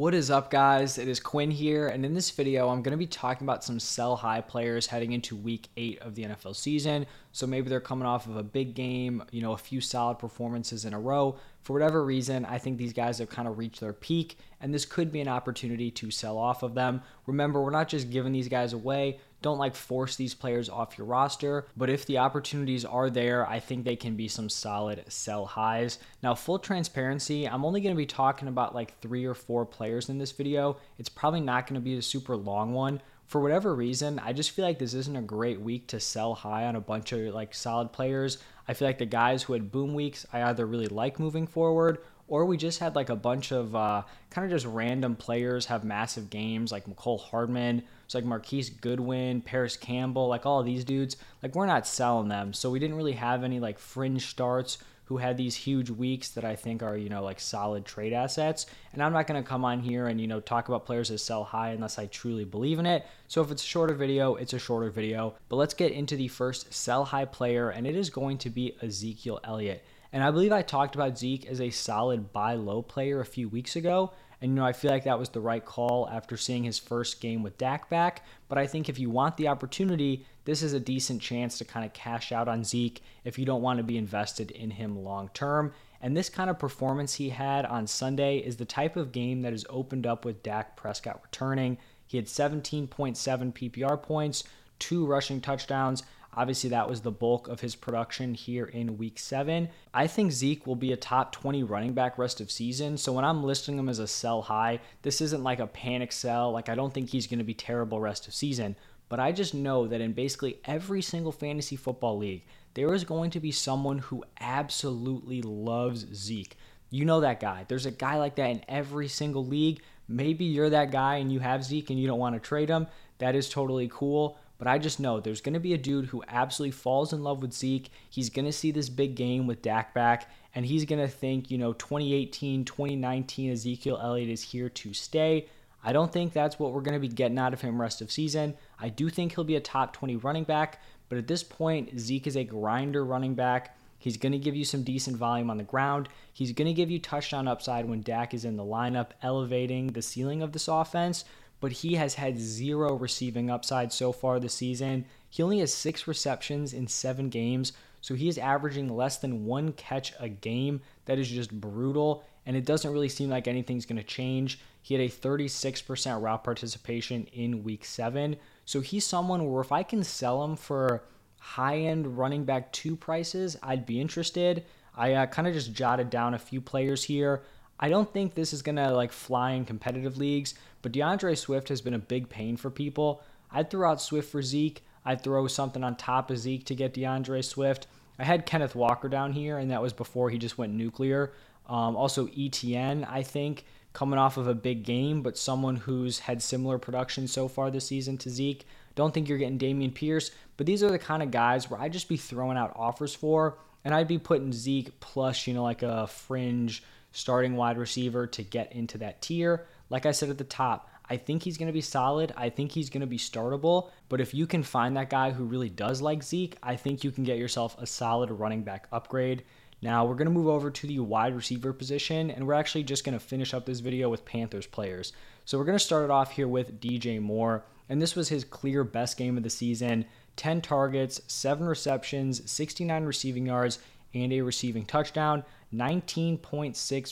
What is up, guys? It is Quinn here, and in this video, I'm going to be talking about some sell high players heading into week eight of the NFL season. So maybe they're coming off of a big game, you know, a few solid performances in a row. For whatever reason, I think these guys have kind of reached their peak, and this could be an opportunity to sell off of them. Remember, we're not just giving these guys away. Don't like force these players off your roster, but if the opportunities are there, I think they can be some solid sell highs. Now, full transparency, I'm only going to be talking about like three or four players in this video. It's probably not going to be a super long one for whatever reason, I just feel like this isn't a great week to sell high on a bunch of like solid players. I feel like the guys who had boom weeks, I either really like moving forward or we just had like a bunch of uh, kind of just random players have massive games like Mecole Hardman, it's like Marquise Goodwin, Parris Campbell, like all of these dudes. Like we're not selling them, so we didn't really have any like fringe starts who had these huge weeks that I think are, you know, like solid trade assets. And I'm not going to come on here and, you know, talk about players that sell high unless I truly believe in it. So if it's a shorter video, it's a shorter video. But let's get into the first sell high player, and it is going to be Ezekiel Elliott. And I believe I talked about Zeke as a solid buy low player a few weeks ago. And, you know, I feel like that was the right call after seeing his first game with Dak back. But I think if you want the opportunity, this is a decent chance to kind of cash out on Zeke if you don't want to be invested in him long term. And this kind of performance he had on Sunday is the type of game that is opened up with Dak Prescott returning. He had 17.7 PPR points, two rushing touchdowns. Obviously, that was the bulk of his production here in week seven. I think Zeke will be a top 20 running back rest of season. So when I'm listing him as a sell high, this isn't like a panic sell. Like, I don't think he's going to be terrible rest of season. But I just know that in basically every single fantasy football league, there is going to be someone who absolutely loves Zeke. You know that guy. There's a guy like that in every single league. Maybe you're that guy and you have Zeke and you don't want to trade him. That is totally cool. But I just know there's going to be a dude who absolutely falls in love with Zeke. He's going to see this big game with Dak back, and he's going to think, you know, 2018, 2019 Ezekiel Elliott is here to stay. I don't think that's what we're going to be getting out of him rest of season. I do think he'll be a top 20 running back, but at this point, Zeke is a grinder running back. He's going to give you some decent volume on the ground. He's going to give you touchdown upside when Dak is in the lineup, elevating the ceiling of this offense but he has had zero receiving upside so far this season. He only has six receptions in seven games, so he is averaging less than one catch a game. That is just brutal, and it doesn't really seem like anything's going to change. He had a 36% route participation in week seven, so he's someone where if I can sell him for high end running back two prices, I'd be interested. I uh, kind of just jotted down a few players here. I don't think this is gonna like fly in competitive leagues, but D'Andre Swift has been a big pain for people. I'd throw out Swift for Zeke. I'd throw something on top of Zeke to get D'Andre Swift. I had Kenneth Walker down here, and that was before he just went nuclear. Um, also, ETN, I think, coming off of a big game, but someone who's had similar production so far this season to Zeke. Don't think you're getting Dameon Pierce, but these are the kind of guys where I'd just be throwing out offers for, and I'd be putting Zeke plus, you know, like a fringe starting wide receiver to get into that tier. Like I said at the top, I think he's going to be solid. I think he's going to be startable. But if you can find that guy who really does like Zeke, I think you can get yourself a solid running back upgrade. Now we're going to move over to the wide receiver position, and we're actually just going to finish up this video with Panthers players. So we're going to start it off here with DJ Moore, and this was his clear best game of the season 10 targets, 7 receptions, 69 receiving yards, and a receiving touchdown. 19.6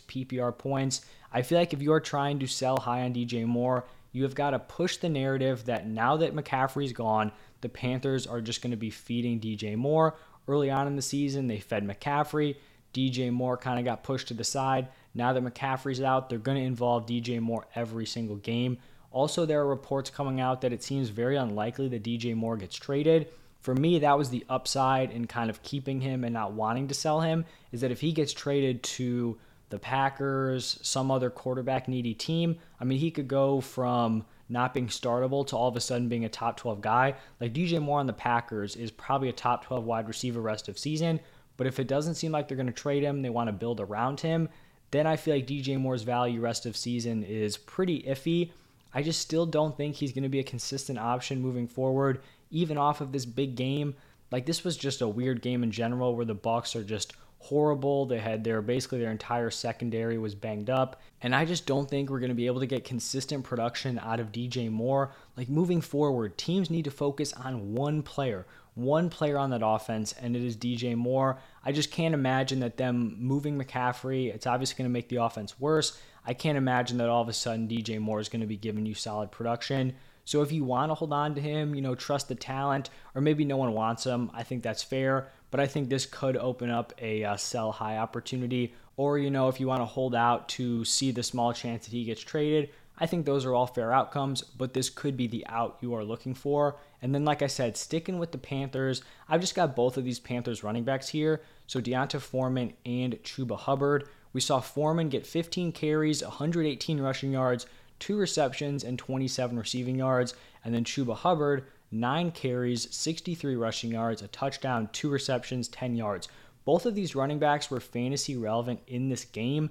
PPR points. I feel like if you are trying to sell high on DJ Moore, you have got to push the narrative that now that McCaffrey's gone, the Panthers are just going to be feeding DJ Moore. Early on in the season, they fed McCaffrey. DJ Moore kind of got pushed to the side. Now that McCaffrey's out, they're going to involve DJ Moore every single game. Also, there are reports coming out that it seems very unlikely that DJ Moore gets traded for me, that was the upside in kind of keeping him and not wanting to sell him is that if he gets traded to the Packers, some other quarterback needy team, I mean, he could go from not being startable to all of a sudden being a top 12 guy. Like DJ Moore on the Packers is probably a top 12 wide receiver rest of season. But if it doesn't seem like they're going to trade him, they want to build around him, then I feel like DJ Moore's value rest of season is pretty iffy. I just still don't think he's going to be a consistent option moving forward even off of this big game. Like this was just a weird game in general where the Bucks are just horrible. They had their basically their entire secondary was banged up. And I just don't think we're going to be able to get consistent production out of DJ Moore. Like moving forward, teams need to focus on one player, one player on that offense, and it is DJ Moore. I just can't imagine that them moving McCaffrey, it's obviously going to make the offense worse. I can't imagine that all of a sudden DJ Moore is going to be giving you solid production. So if you want to hold on to him, you know, trust the talent, or maybe no one wants him, I think that's fair. But I think this could open up a uh, sell high opportunity. Or, you know, if you want to hold out to see the small chance that he gets traded, I think those are all fair outcomes, but this could be the out you are looking for. And then, like I said, sticking with the Panthers, I've just got both of these Panthers running backs here. So D'Onta Foreman and Chuba Hubbard. We saw Foreman get 15 carries, 118 rushing yards, two receptions, and 27 receiving yards. And then Chuba Hubbard, nine carries, 63 rushing yards, a touchdown, two receptions, 10 yards. Both of these running backs were fantasy relevant in this game.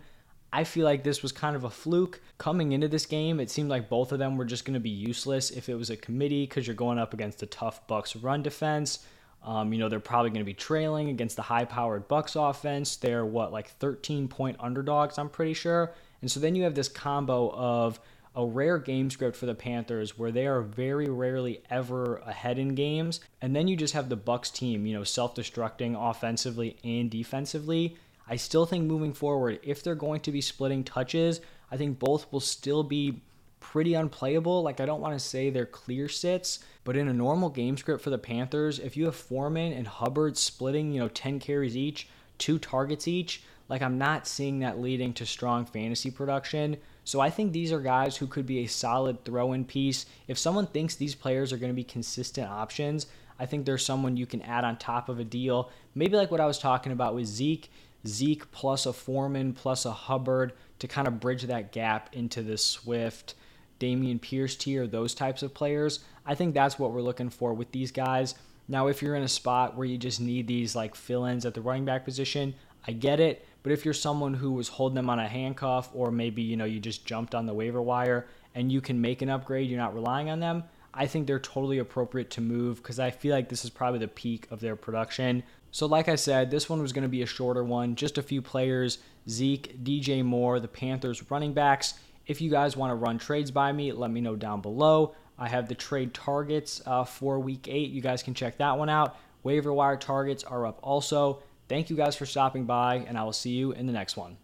I feel like this was kind of a fluke. Coming into this game, it seemed like both of them were just going to be useless if it was a committee because you're going up against a tough Bucks run defense. Um, you know, they're probably going to be trailing against the high powered Bucks offense. They're what, like 13 point underdogs, I'm pretty sure. And so then you have this combo of a rare game script for the Panthers where they are very rarely ever ahead in games. And then you just have the Bucks team, you know, self-destructing offensively and defensively. I still think moving forward, if they're going to be splitting touches, I think both will still be pretty unplayable. Like I don't want to say they're clear sits, but in a normal game script for the Panthers, if you have Foreman and Hubbard splitting, you know, 10 carries each, two targets each, like I'm not seeing that leading to strong fantasy production. So I think these are guys who could be a solid throw in piece. If someone thinks these players are going to be consistent options, I think there's someone you can add on top of a deal. Maybe like what I was talking about with Zeke, Zeke plus a Foreman plus a Hubbard to kind of bridge that gap into the Swift, Dameon Pierce tier, those types of players. I think that's what we're looking for with these guys. Now, if you're in a spot where you just need these like fill ins at the running back position, I get it. But if you're someone who was holding them on a handcuff, or maybe you know you just jumped on the waiver wire and you can make an upgrade, you're not relying on them. I think they're totally appropriate to move because I feel like this is probably the peak of their production. So, like I said, this one was going to be a shorter one, just a few players Zeke, DJ Moore, the Panthers running backs. If you guys want to run trades by me, let me know down below. I have the trade targets uh, for week eight. You guys can check that one out. Waiver wire targets are up also. Thank you guys for stopping by, and I will see you in the next one.